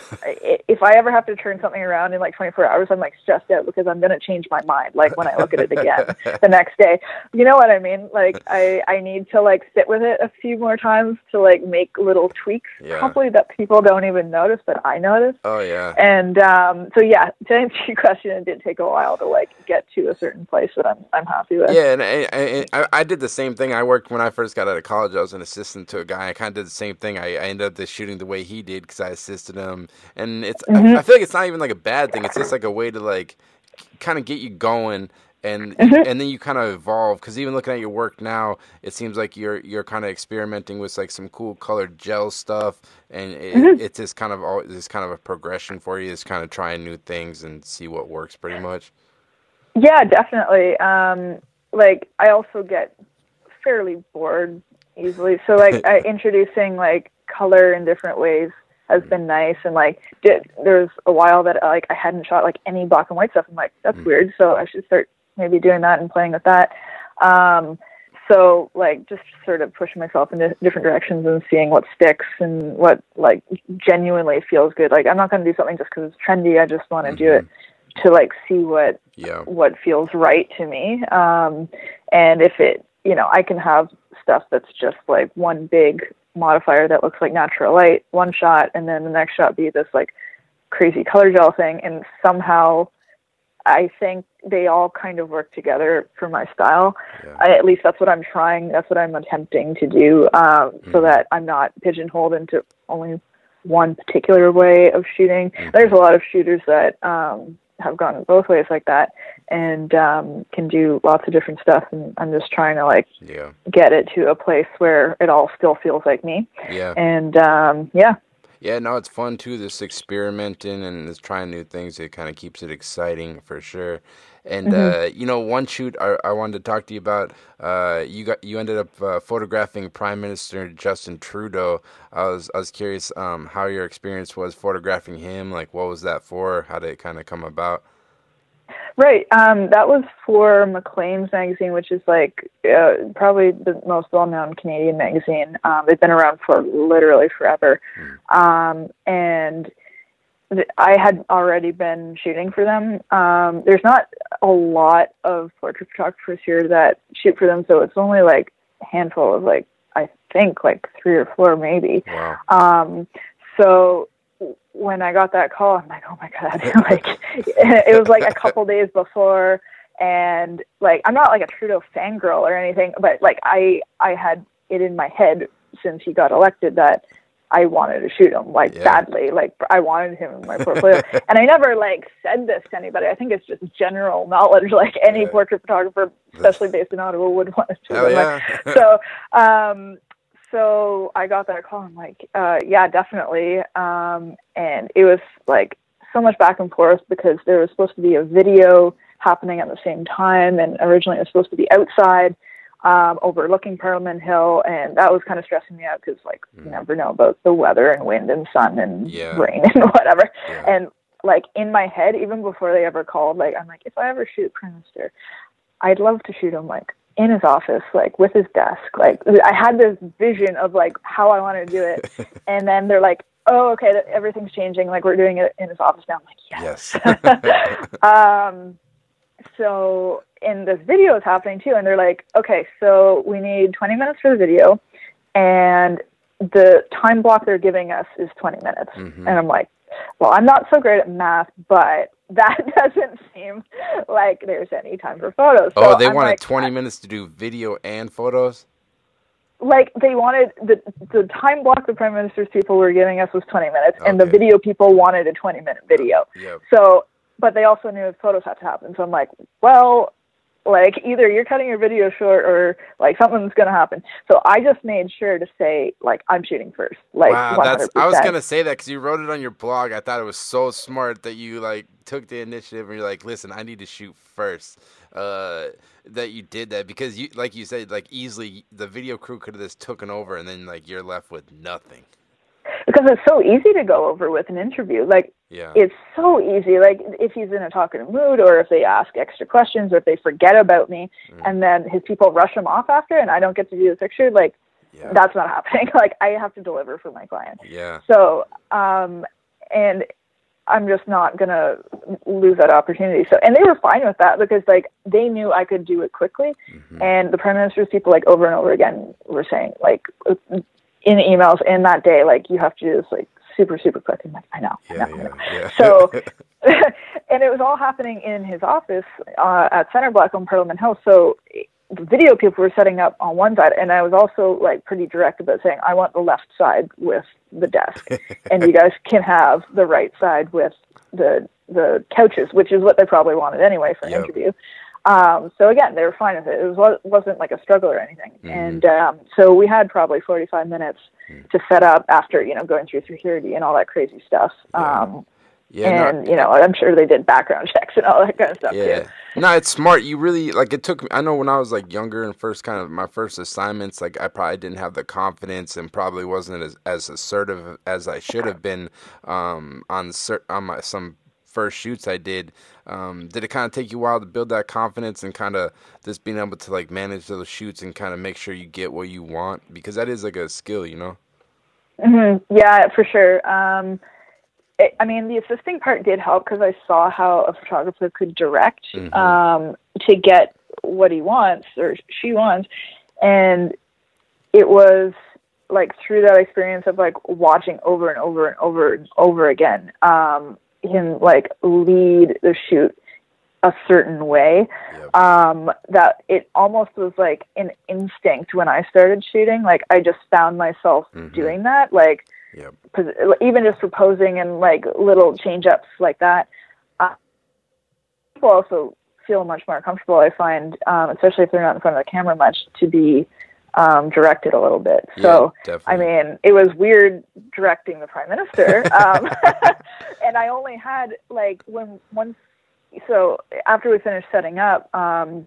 if i ever have to turn something around in like 24 hours i'm like stressed out because i'm going to change my mind like when i look at it again the next day. You know what i mean? Like i i need to like sit with it a few more times to like make little tweaks yeah. probably that people don't even notice but i notice. Oh yeah. And um so yeah to answer your question it did take a while to like get to a certain place that i'm i'm happy with. Yeah and I, I, I did the same thing. I worked when i first got out of college i was an assistant to a guy. I kind of did the same thing. I, I ended up just shooting the way he did because I assisted him, and it's mm-hmm. I, I, feel like it's not even like a bad thing. It's just like a way to like kind of get you going. And mm-hmm. and then you kind of evolve because even looking at your work now, it seems like you're you're kind of experimenting with like some cool colored gel stuff, and it, mm-hmm. it's just kind of all this kind of a progression for you. Is kind of trying new things and see what works, pretty much. Yeah, definitely. Um, like I also get fairly bored easily. So like uh, introducing like color in different ways has been nice. And like did, there was a while that like I hadn't shot like any black and white stuff. I'm like that's mm weird. So I should start maybe doing that and playing with that. Um, so like just sort of pushing myself into different directions and seeing what sticks and what like genuinely feels good. Like I'm not going to do something just because it's trendy. I just want to mm-hmm. do it to like see what yeah. what feels right to me. Um, and if it you know I can have stuff that's just like one big modifier that looks like natural light, one shot, and then the next shot be this like crazy color gel thing. And somehow I think they all kind of work together for my style. Yeah. I, at least that's what I'm trying. That's what I'm attempting to do, um, mm-hmm. so that I'm not pigeonholed into only one particular way of shooting. Mm-hmm. There's a lot of shooters that um, have gone both ways like that and um, can do lots of different stuff. And I'm just trying to like yeah. get it to a place where it all still feels like me. Yeah. And um, yeah. Yeah, no, it's fun too. This experimenting and this trying new things. It kind of keeps it exciting for sure. And mm-hmm. uh, you know, one shoot I, I, wanted to talk to you about. Uh, you got you ended up uh, photographing Prime Minister Justin Trudeau. I was I was curious um, how your experience was photographing him. Like, what was that for? How did it kind of come about? Right. Um, that was for Maclean's magazine, which is like uh, probably the most well-known Canadian magazine. Um, they've been around for literally forever, mm. um, and I had already been shooting for them. Um, there's not a lot of portrait photographers here that shoot for them, so it's only like a handful of like I think like three or four maybe. Wow. Um, so when I got that call, I'm like, oh my god! like it was like a couple days before, and like I'm not like a Trudeau fangirl or anything, but like I I had it in my head since he got elected that I wanted to shoot him like Yeah. badly. Like I wanted him in my portfolio. and I never like said this to anybody. I think it's just general knowledge. Like any Yeah. portrait photographer, especially based in Ottawa, would want to shoot Hell him. yeah. so um so I got that call. I'm like, uh, yeah, definitely. Um, and it was like so much back and forth because there was supposed to be a video happening at the same time, and originally it was supposed to be outside, um, overlooking Parliament Hill, and that was kind of stressing me out because like you never know about the weather and wind and sun and Yeah. rain and whatever. Yeah. And like in my head, even before they ever called, like I'm like, if I ever shoot Prime Minister, I'd love to shoot him like in his office, like with his desk. Like I had this vision of like how I wanted to do it, and then they're like, "Oh, okay, everything's changing. Like we're doing it in his office now." I'm like, "Yes." yes. um, so and this video is happening too, and they're like, "Okay, so we need 20 minutes for the video, and the time block they're giving us is 20 minutes." Mhm. And I'm like, "Well, I'm not so great at math, but that doesn't seem like there's any time for photos." Oh, So they I'm wanted like, 20 minutes to do video and photos? like they wanted the the time block the prime minister's people were giving us was 20 minutes and the video people wanted a 20 minute video Yep. so but they also knew photos had to happen so i'm like well like either you're cutting your video short or like something's going to happen so i just made sure to say like i'm shooting first like wow, 100%. that's. I was gonna say that because you wrote it on your blog. I thought it was so smart that you like took the initiative and you're like, listen, I need to shoot first. Uh, that you did that because you, like you said, like easily the video crew could have just taken over and then like you're left with nothing. because it's so easy to go over with an interview like Yeah. it's so easy. Like if he's in a talkative mood, or if they ask extra questions, or if they forget about me, Mm. and then his people rush him off after, and I don't get to do the picture, like yeah. that's not happening. Like I have to deliver for my client. yeah. So, um, and I'm just not gonna lose that opportunity. So, and they were fine with that because like they knew I could do it quickly, Mhm. and the prime minister's people like over and over again were saying like in emails in that day like you have to do this like super super quick. I'm like I know, I Yeah. I know. Yeah. yeah. So, and it was all happening in his office uh, at Center Block on Parliament Hill. So the video people were setting up on one side, and I was also like pretty direct about saying I want the left side with the desk, and you guys can have the right side with the the couches, which is what they probably wanted anyway for an Yep. interview. Um, so again, they were fine with it. It was, wasn't like a struggle or anything. Mhm. And um, so we had probably 45 minutes Mm. to set up after, you know, going through security and all that crazy stuff. Yeah. Um, yeah. no, and, you know, I'm sure they did background checks and all that kind of stuff Yeah. too. No, it's smart. You really like it took me I know when I was like younger and first kind of my first assignments, like I probably didn't have the confidence and probably wasn't as, as assertive as I should have been um on cer- on my some first shoots I did. Um did it kind of take you a while to build that confidence and kind of just being able to like manage those shoots and kind of make sure you get what you want because that is like a skill, you know? hmm Yeah, for sure. Um, it, I mean, the assisting part did help because I saw how a photographer could direct Mhm. um, to get what he wants or she wants, and it was like through that experience of like watching over and over and over and over again um, him like lead the shoot a certain way Yep. um, that it almost was like an instinct when I started shooting. Like I just found myself Mhm. doing that. Like Yep. pos- even just proposing and like little change ups like that. Uh, people also feel much more comfortable. I find, um, especially if they're not in front of the camera much, to be um, directed a little bit. So. yeah, I mean, it was weird directing the prime minister, um, and I only had like when once. So after we finished setting up, um,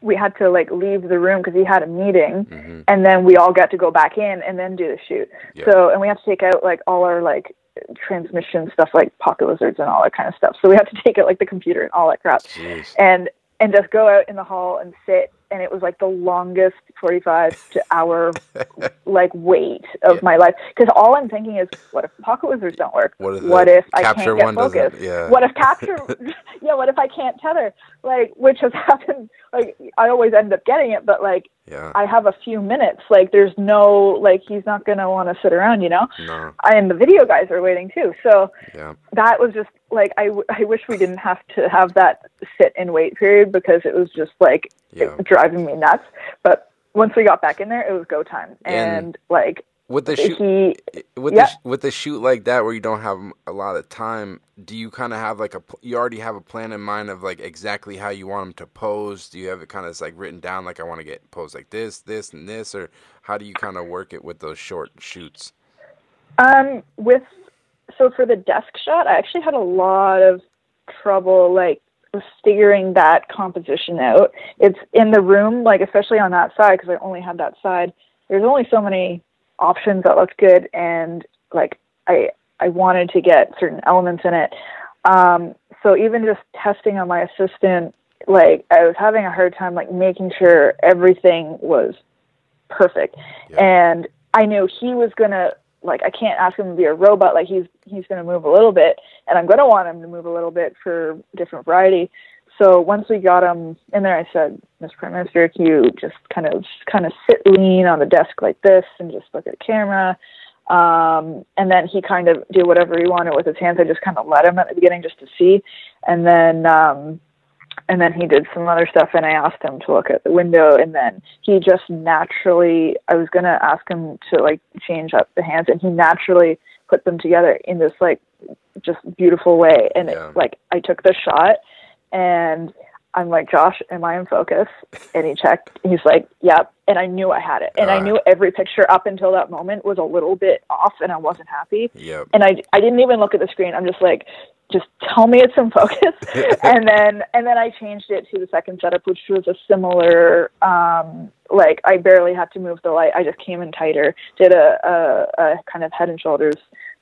we had to like leave the room because he had a meeting, Mhm. and then we all got to go back in and then do the shoot. Yeah. So and we had to take out like all our like transmission stuff like pocket wizards and all that kind of stuff. So we had to take out like the computer and all that crap Jeez. and and just go out in the hall and sit and it was like the longest 45 to hour like wait of Yeah. my life because all i'm thinking is what if pocket wizards don't work What if, what if i can't get one doesn't- focus yeah. what if capture yeah what if i can't tether like which has happened like i always end up getting it but like Yeah. i have a few minutes like there's no like he's not going to want to sit around you know No. I, and the video guys are waiting too so Yeah. that was just like I, w- I wish we didn't have to have that sit and wait period because it was just like Yeah. driving me nuts. But once we got back in there, it was go time, And- and like with the shoot he with yeah. the sh- with the shoot like that where you don't have a lot of time do you kind of have like a you already have a plan in mind of like exactly how you want them to pose do you have it kind of like written down like i want to get posed like this this and this or how do you kind of work it with those short shoots um with so for the desk shot i actually had a lot of trouble like figuring that composition out it's in the room like especially on that side because i only had that side there's only so many options that looked good and like I I wanted to get certain elements in it. Um, so even just testing on my assistant, like I was having a hard time like making sure everything was perfect. Yeah. And I knew he was gonna like I can't ask him to be a robot, like he's he's gonna move a little bit and I'm gonna want him to move a little bit for different variety. So once we got him in there, I said, Mr. Prime Minister, can you just kind of kind of sit lean on the desk like this and just look at the camera? Um, and then he kind of did whatever he wanted with his hands. I just kind of let him at the beginning just to see, and then um, and then he did some other stuff. And I asked him to look at the window, and then he just naturally. I was gonna ask him to like change up the hands, and he naturally put them together in this like just beautiful way. And Yeah. it, like I took the shot and I'm like, Josh, am I in focus? And he checked. He's like, yep. And I knew I had it. And I knew every picture up until that moment was a little bit off and I wasn't happy. yep And I, I didn't even look at the screen. I'm just like, just tell me it's in focus. and then, and then I changed it to the second setup, which was a similar, um, like I barely had to move the light. I just came in tighter, did a, a, a kind of head and shoulders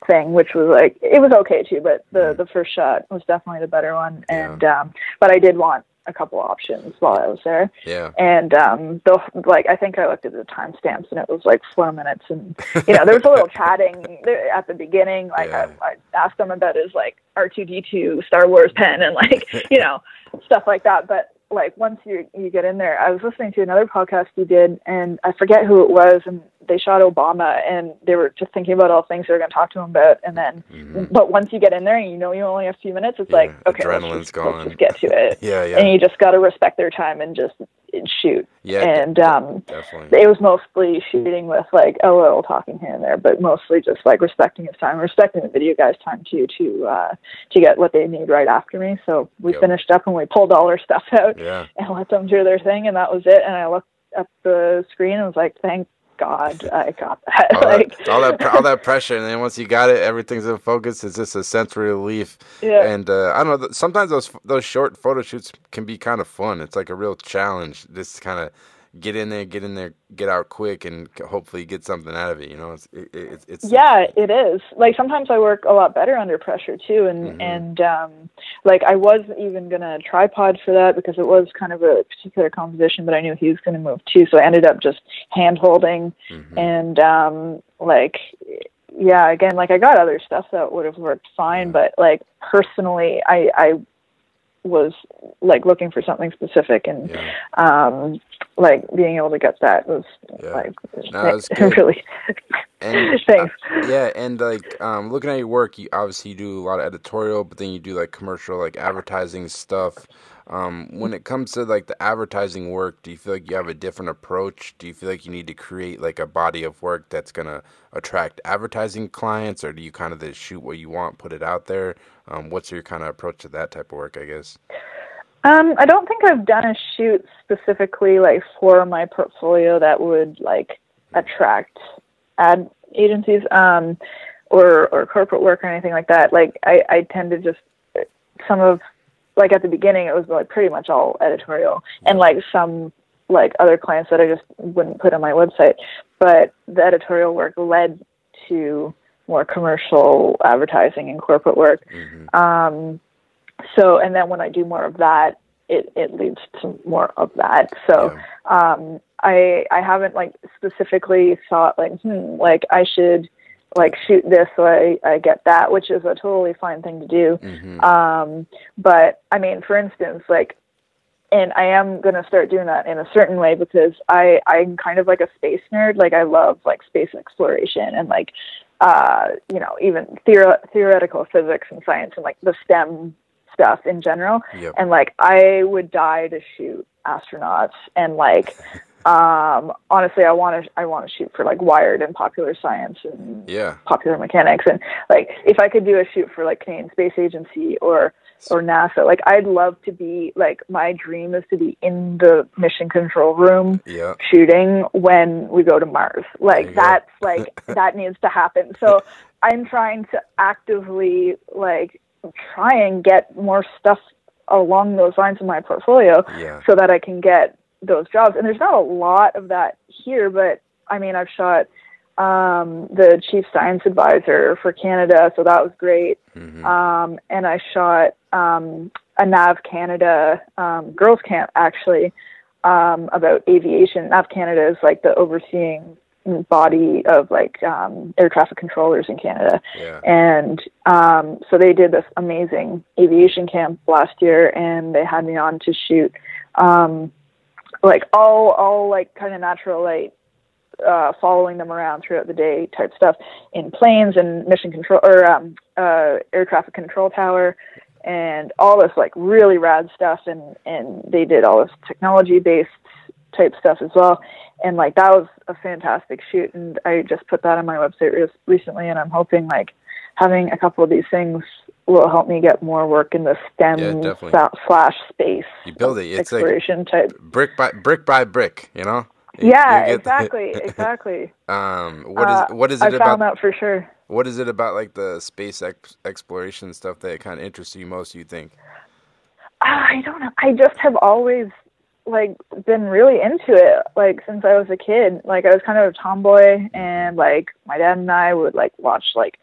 thing, which was like, it was okay too, but the, the first shot was definitely the better one. And, um, but I did want a couple options while I was there. yeah And um the like I think I looked at the timestamps and it was like four minutes and you know, there was a little chatting there at the beginning. Like Yeah. I, I asked him about his like R two D two Star Wars pen and like, you know, stuff like that. But like once you you get in there, I was listening to another podcast you did and I forget who it was and they shot Obama and they were just thinking about all the things they were gonna talk to him about and then Mhm. but once you get in there and you know you only have a few minutes, it's Yeah, like, okay, let's adrenaline's just, going. let's just get to it yeah yeah. and you just got to respect their time and just shoot. yeah and um, definitely it was mostly shooting with like a little talking here and there, but mostly just like respecting his time, respecting the video guy's time too to uh, to get what they need right after me. So we Yep. finished up and we pulled all our stuff out yeah and let them do their thing, and that was it. And I looked up the screen and was like, thank God I got that. all, like, that, all that all that pressure, and then once you got it, everything's in focus. It's just a sensory relief. yeah. And uh, I don't know. Sometimes those those short photo shoots can be kind of fun. It's like a real challenge. Just kind of get in there, get in there, get out quick, and hopefully get something out of it. You know, it's it, it's it's yeah it is like sometimes i work a lot better under pressure too and Mhm. and um like i was even gonna tripod for that because it was kind of a particular composition but i knew he was gonna move too so i ended up just hand holding Mhm. and um like yeah again like i got other stuff that would have worked fine but like personally i i was like looking for something specific and yeah. um like being able to get that was Yeah. like No, really And thanks yeah, and like um, looking at your work, you obviously you do a lot of editorial, but then you do like commercial, like advertising stuff. Um, when it comes to like the advertising work, do you feel like you have a different approach? Do you feel like you need to create like a body of work that's gonna attract advertising clients, or do you kind of just shoot what you want, put it out there? Um, what's your kind of approach to that type of work? I guess. Um, I don't think I've done a shoot specifically like for my portfolio that would like attract ad agencies um, or or corporate work or anything like that. Like I, I tend to just some of like at the beginning it was like pretty much all editorial and like some like other clients that I just wouldn't put on my website. But the editorial work led to more commercial advertising and corporate work. hmm Um, so, and then when I do more of that, it, it leads to more of that. So, Yeah. um, I, I haven't like specifically thought like, hmm, like I should like shoot this so I, I get that, which is a totally fine thing to do. hmm Um, but I mean, for instance, like, and I am going to start doing that in a certain way because I, I'm kind of like a space nerd. Like I love like space exploration and like, uh, you know, even theor- theoretical physics and science and like the STEM stuff in general. Yep. And like, I would die to shoot astronauts and like, um, honestly, I want to I want to shoot for like Wired and Popular Science and Yeah. Popular Mechanics, and like if I could do a shoot for like Canadian Space Agency or or NASA, like I'd love to be like my dream is to be in the mission control room Yeah. shooting when we go to Mars. Like you go. that's like that needs to happen. So I'm trying to actively like try and get more stuff along those lines in my portfolio Yeah. so that I can get those jobs. And there's not a lot of that here, but I mean I've shot um the chief science advisor for Canada, so that was great. hmm Um and I shot um a NAV Canada um girls camp actually um about aviation. NAV Canada is like the overseeing body of like um air traffic controllers in Canada yeah. and um, so they did this amazing aviation camp last year, and they had me on to shoot um, like all all like kind of natural light, uh, following them around throughout the day type stuff in planes and mission control or um, uh, air traffic control tower. And all this like really rad stuff, and and they did all this technology based type stuff as well. And like that was a fantastic shoot. And i just put that on my website re- recently. And i'm hoping like having a couple of these things will help me get more work in the stem Yeah, slash space You build it. It's like exploration type brick by brick by brick. You know. You- yeah you get the- exactly exactly um. What is Uh, what is i it found about? that for sure What is it about like the space ex- exploration stuff that kind of interests you most? You think? Ah, i don't know i just have always like been really into it like since i was a kid like i was kind of a tomboy and like my dad and i would like watch like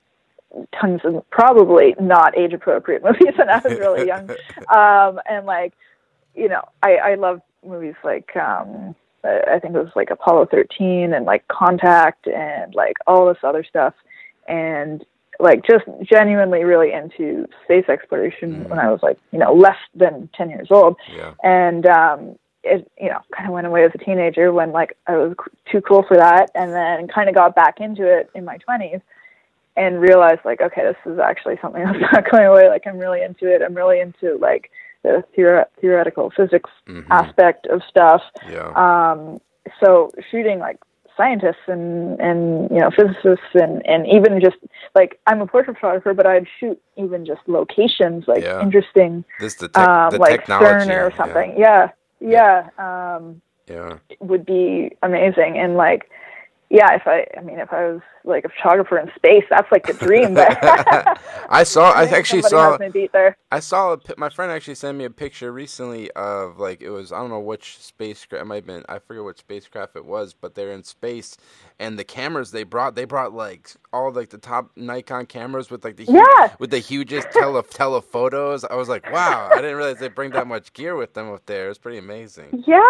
tons of probably not age appropriate movies when i was really young um and like you know i i love movies like um i think it was like apollo 13 and like contact and like all this other stuff and like just genuinely really into space exploration Mhm. when i was like you know less than 10 years old Yeah. and um it you know kind of went away as a teenager when like i was too cool for that and then kind of got back into it in my 20s and realized like okay this is actually something that's not going away. Like i'm really into it. I'm really into like the theor- theoretical physics Mhm. aspect of stuff. Yeah. um so shooting like scientists and and you know physicists and and even just like i'm a portrait photographer but i'd shoot even just locations like Yeah. interesting This the tech, um the like technology. CERN or yeah, something. Yeah. Yeah, um Yeah. would be amazing. And like yeah if i i mean if i was like a photographer in space that's like the dream but I saw. I actually saw. has me beat there I saw a, my friend actually sent me a picture recently of like it was I don't know which spacecraft it might have been I forget what spacecraft it was but they're in space and the cameras they brought they brought like all like the top Nikon cameras with like the hu- Yeah. with the hugest tele telephotos I was like wow I didn't realize they bring that much gear with them up there it's pretty amazing Yeah,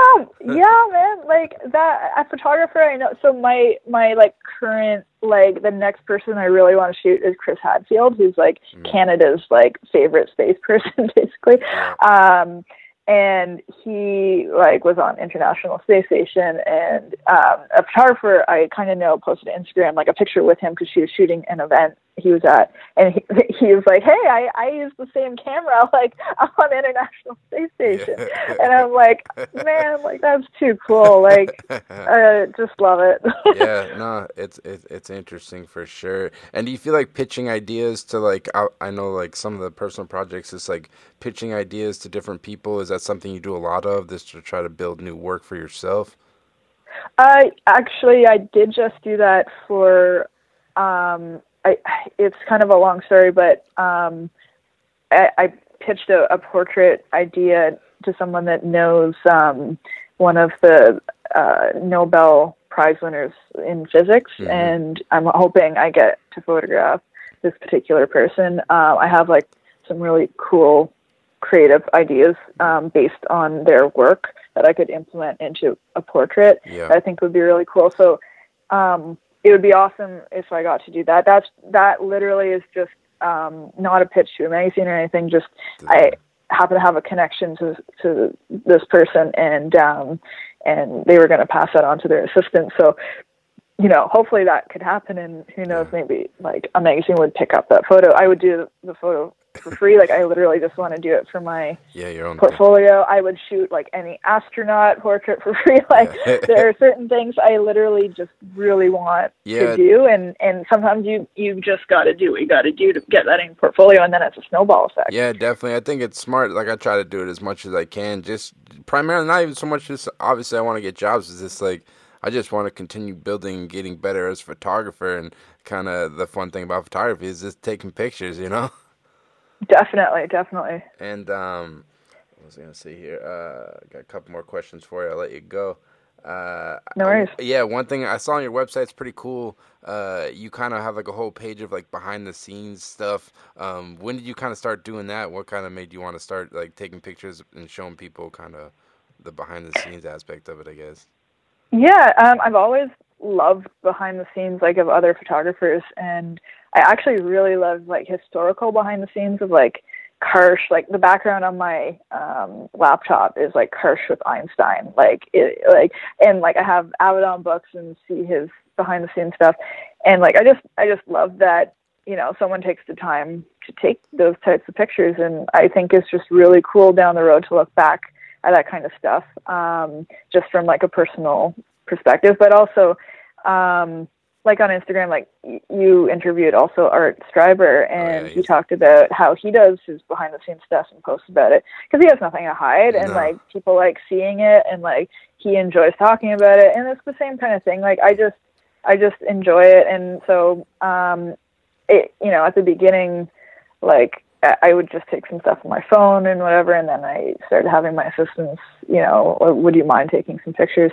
yeah, man. Like that, a photographer I know. So my my like current like the next person I really want to shoot is Chris Hadfield, who's like Mm. Canada's like favorite space person, basically. Um, and he like was on International Space Station, and um, a photographer I kind of know posted Instagram like a picture with him because she was shooting an event he was at, and he, he was like, "Hey, I I use the same camera like on International Space Station," and I'm like, "Man, like that's too cool! Like, I just love it." yeah, no, it's it's it's interesting for sure. And do you feel like pitching ideas to like I, I know like some of the personal projects is like pitching ideas to different people. Is that something you do a lot of? This to try to build new work for yourself? I actually I did just do that for um I it's kind of a long story but um I, I pitched a, a portrait idea to someone that knows um one of the uh Nobel Prize winners in physics Mhm. and I'm hoping I get to photograph this particular person. Uh, I have like some really cool creative ideas um, based on their work that I could implement into a portrait Yeah. that I think would be really cool. So um, it would be awesome if I got to do that. That's that literally is just um, not a pitch to a magazine or anything. Just I happen to have a connection to to this person, and um, and they were going to pass that on to their assistant. So you know, hopefully that could happen, and who knows, maybe like a magazine would pick up that photo. I would do the photo for free. Like I literally just want to do it for my yeah your own portfolio. Thing. I would shoot like any astronaut portrait for free. Like yeah. there are certain things I literally just really want yeah. to do, and and sometimes you you just got to do what you got to do to get that in your portfolio, and then it's a snowball effect. Yeah, definitely. I think it's smart. Like I try to do it as much as I can. Just primarily, not even so much. Just obviously, I want to get jobs. It's just like. I just want to continue building and getting better as a photographer and kind of the fun thing about photography is just taking pictures, you know? Definitely, definitely. And um, what was I gonna say here? Uh, got a couple more questions for you. I'll let you go. Uh, no worries. I, yeah, one thing I saw on your website is pretty cool. Uh, you kind of have like a whole page of like behind the scenes stuff. Um, when did you kind of start doing that? What kind of made you want to start like taking pictures and showing people kind of the behind the scenes aspect of it? I guess. Yeah, um, I've always loved behind the scenes like of other photographers and I actually really love like historical behind the scenes of like Karsh, like the background on my um laptop is like Karsh with Einstein. Like it like and like I have Avedon books and see his behind the scenes stuff. And like I just I just love that, you know, someone takes the time to take those types of pictures and I think it's just really cool down the road to look back that kind of stuff. Um just from like a personal perspective, but also um like on Instagram, like you interviewed also Art Streiber, and oh, yeah, he talked about how he does his behind the scenes stuff and posts about it because he has nothing to hide, and no. like people like seeing it, and like he enjoys talking about it, and it's the same kind of thing. Like I just, I just enjoy it, and so, um, it you know at the beginning, like I would just take some stuff on my phone and whatever, and then I started having my assistants, you know, would you mind taking some pictures?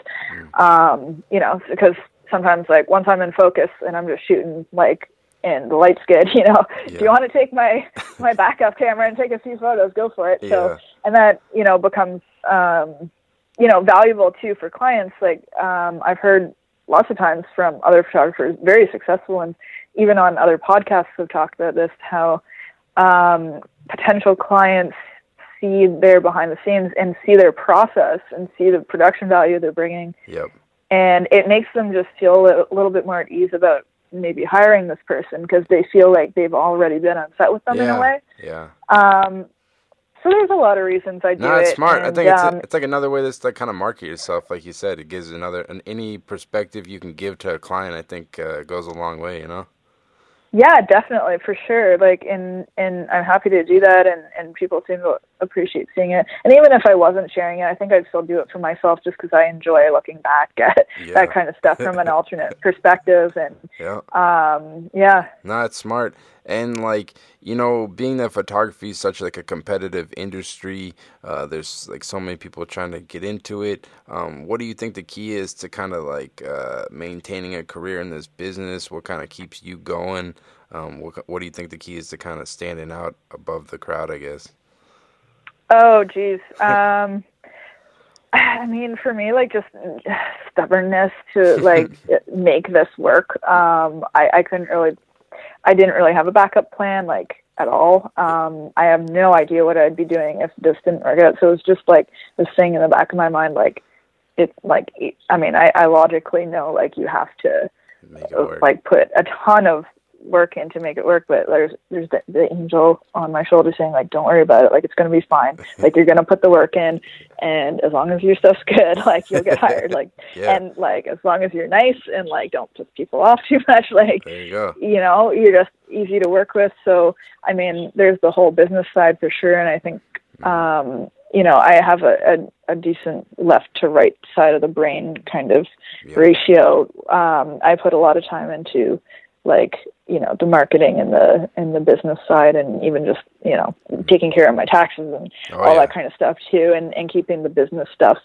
Um, you know, because sometimes like once I'm in focus and I'm just shooting like and the light's good, you know, yeah. do you want to take my my backup camera and take a few photos? Go for it. Yeah. So and that you know becomes um, you know valuable too for clients. Like um, I've heard lots of times from other photographers, very successful, and even on other podcasts have talked about this how um, potential clients see their behind the scenes and see their process and see the production value they're bringing. Yep and it makes them just feel a little bit more at ease about maybe hiring this person because they feel like they've already been on set with them yeah, in a way. Yeah. Um, so there's a lot of reasons I do no, it's it. smart. And, I think it's, um, a, it's like another way to like kind of market yourself, like you said. It gives another an, any perspective you can give to a client. I think uh, goes a long way. You know. Yeah, definitely, for sure. Like, and and I'm happy to do that, and and people seem to appreciate seeing it. And even if I wasn't sharing it, I think I'd still do it for myself, just because I enjoy looking back at yeah. that kind of stuff from an alternate perspective. And yeah, um, yeah. No, it's smart. And like you know, being that photography is such like a competitive industry, uh, there's like so many people trying to get into it. Um, what do you think the key is to kind of like uh, maintaining a career in this business? What kind of keeps you going? Um, what What do you think the key is to kind of standing out above the crowd? I guess. Oh, geez. Um, I mean, for me, like just stubbornness to like make this work. Um, I, I couldn't really I didn't really have a backup plan like at all. Um, I have no idea what I'd be doing if this didn't work out. So it was just like this thing in the back of my mind, like it, like I mean, I, I logically know like you have to like put a ton of work in to make it work but there's there's the, the angel on my shoulder saying like don't worry about it like it's going to be fine like you're going to put the work in and as long as your stuff's good like you'll get hired like yeah. and like as long as you're nice and like don't piss people off too much like there you, go. you know you're just easy to work with so i mean there's the whole business side for sure and i think um you know i have a, a, a decent left to right side of the brain kind of yeah. ratio um i put a lot of time into like you know the marketing and the and the business side and even just you know taking care of my taxes and oh, all yeah. that kind of stuff too and and keeping the business stuff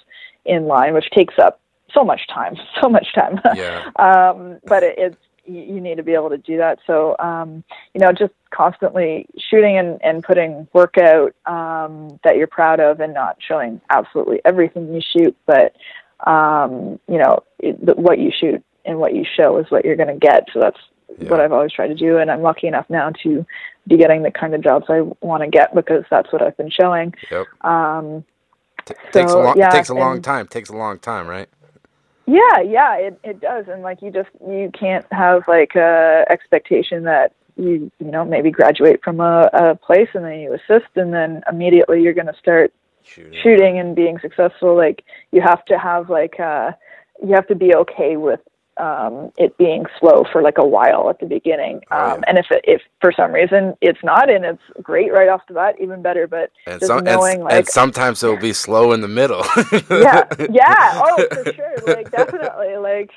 in line which takes up so much time so much time yeah. um but it, it's you need to be able to do that so um you know just constantly shooting and, and putting work out um that you're proud of and not showing absolutely everything you shoot but um you know it, what you shoot and what you show is what you're going to get so that's yeah. what I've always tried to do, and I'm lucky enough now to be getting the kind of jobs I want to get because that's what I've been showing. Yep. Um, T- so, takes a long, yeah, takes a long time. Takes a long time, right? Yeah, yeah, it it does, and like you just you can't have like a expectation that you you know maybe graduate from a, a place and then you assist and then immediately you're going to start shooting. shooting and being successful. Like you have to have like uh you have to be okay with um, it being slow for like a while at the beginning. Oh, um, and if if for some reason it's not and it's great right off the bat, even better. But and just some, knowing and, like and sometimes it'll be slow in the middle. yeah, yeah, oh for sure, like definitely, like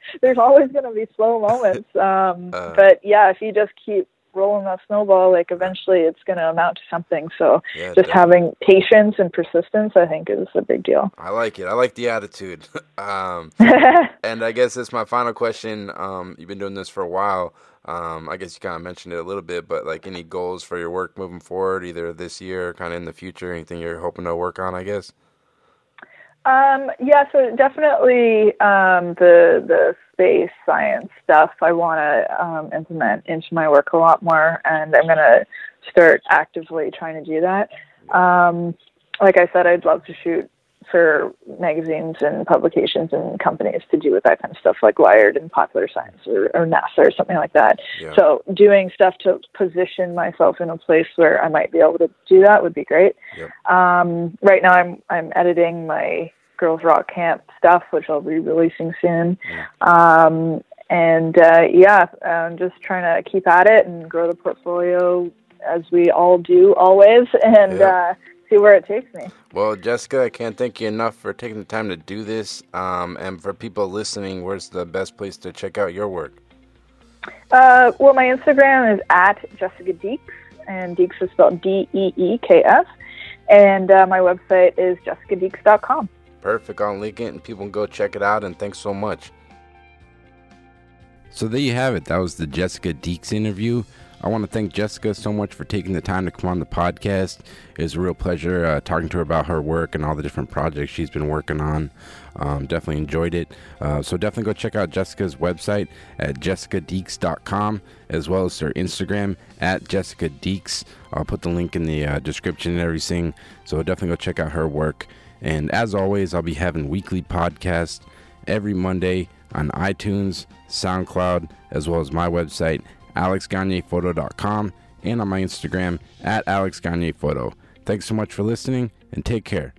there's always going to be slow moments. Um, uh, but yeah, if you just keep rolling that snowball, like eventually it's going to amount to something. So yeah, just definitely. having patience and persistence, I think, is a big deal. I like it. I like the attitude. um, and I guess it's my final question. Um, you've been doing this for a while. Um, I guess you kind of mentioned it a little bit, but like any goals for your work moving forward, either this year or kind of in the future, anything you're hoping to work on, I guess? Um, yeah, so definitely um, the the space science stuff I want to um, implement into my work a lot more, and I'm going to start actively trying to do that. Um, like I said, I'd love to shoot for magazines and publications and companies to do with that kind of stuff, like Wired and Popular Science or, or NASA or something like that. Yeah. So doing stuff to position myself in a place where I might be able to do that would be great. Yep. Um, right now, I'm I'm editing my Girls Rock Camp stuff, which I'll be releasing soon. Um, and uh, yeah, I'm just trying to keep at it and grow the portfolio as we all do always, and uh, see where it takes me. Well, Jessica, I can't thank you enough for taking the time to do this. Um, and for people listening, where's the best place to check out your work? Uh, well, my Instagram is at Jessica Deeks, and Deeks is spelled D E E K S. And uh, my website is jessicadeeks.com. Perfect. I'll link it and people can go check it out. And thanks so much. So there you have it. That was the Jessica Deeks interview. I want to thank Jessica so much for taking the time to come on the podcast. It was a real pleasure uh, talking to her about her work and all the different projects she's been working on. Um, definitely enjoyed it. Uh, so definitely go check out Jessica's website at jessicadeeks.com as well as her Instagram at Jessica Deeks. I'll put the link in the uh, description and everything. So definitely go check out her work. And as always, I'll be having weekly podcasts every Monday on iTunes, SoundCloud, as well as my website, alexgagnephoto.com, and on my Instagram at alexgagnephoto. Thanks so much for listening, and take care.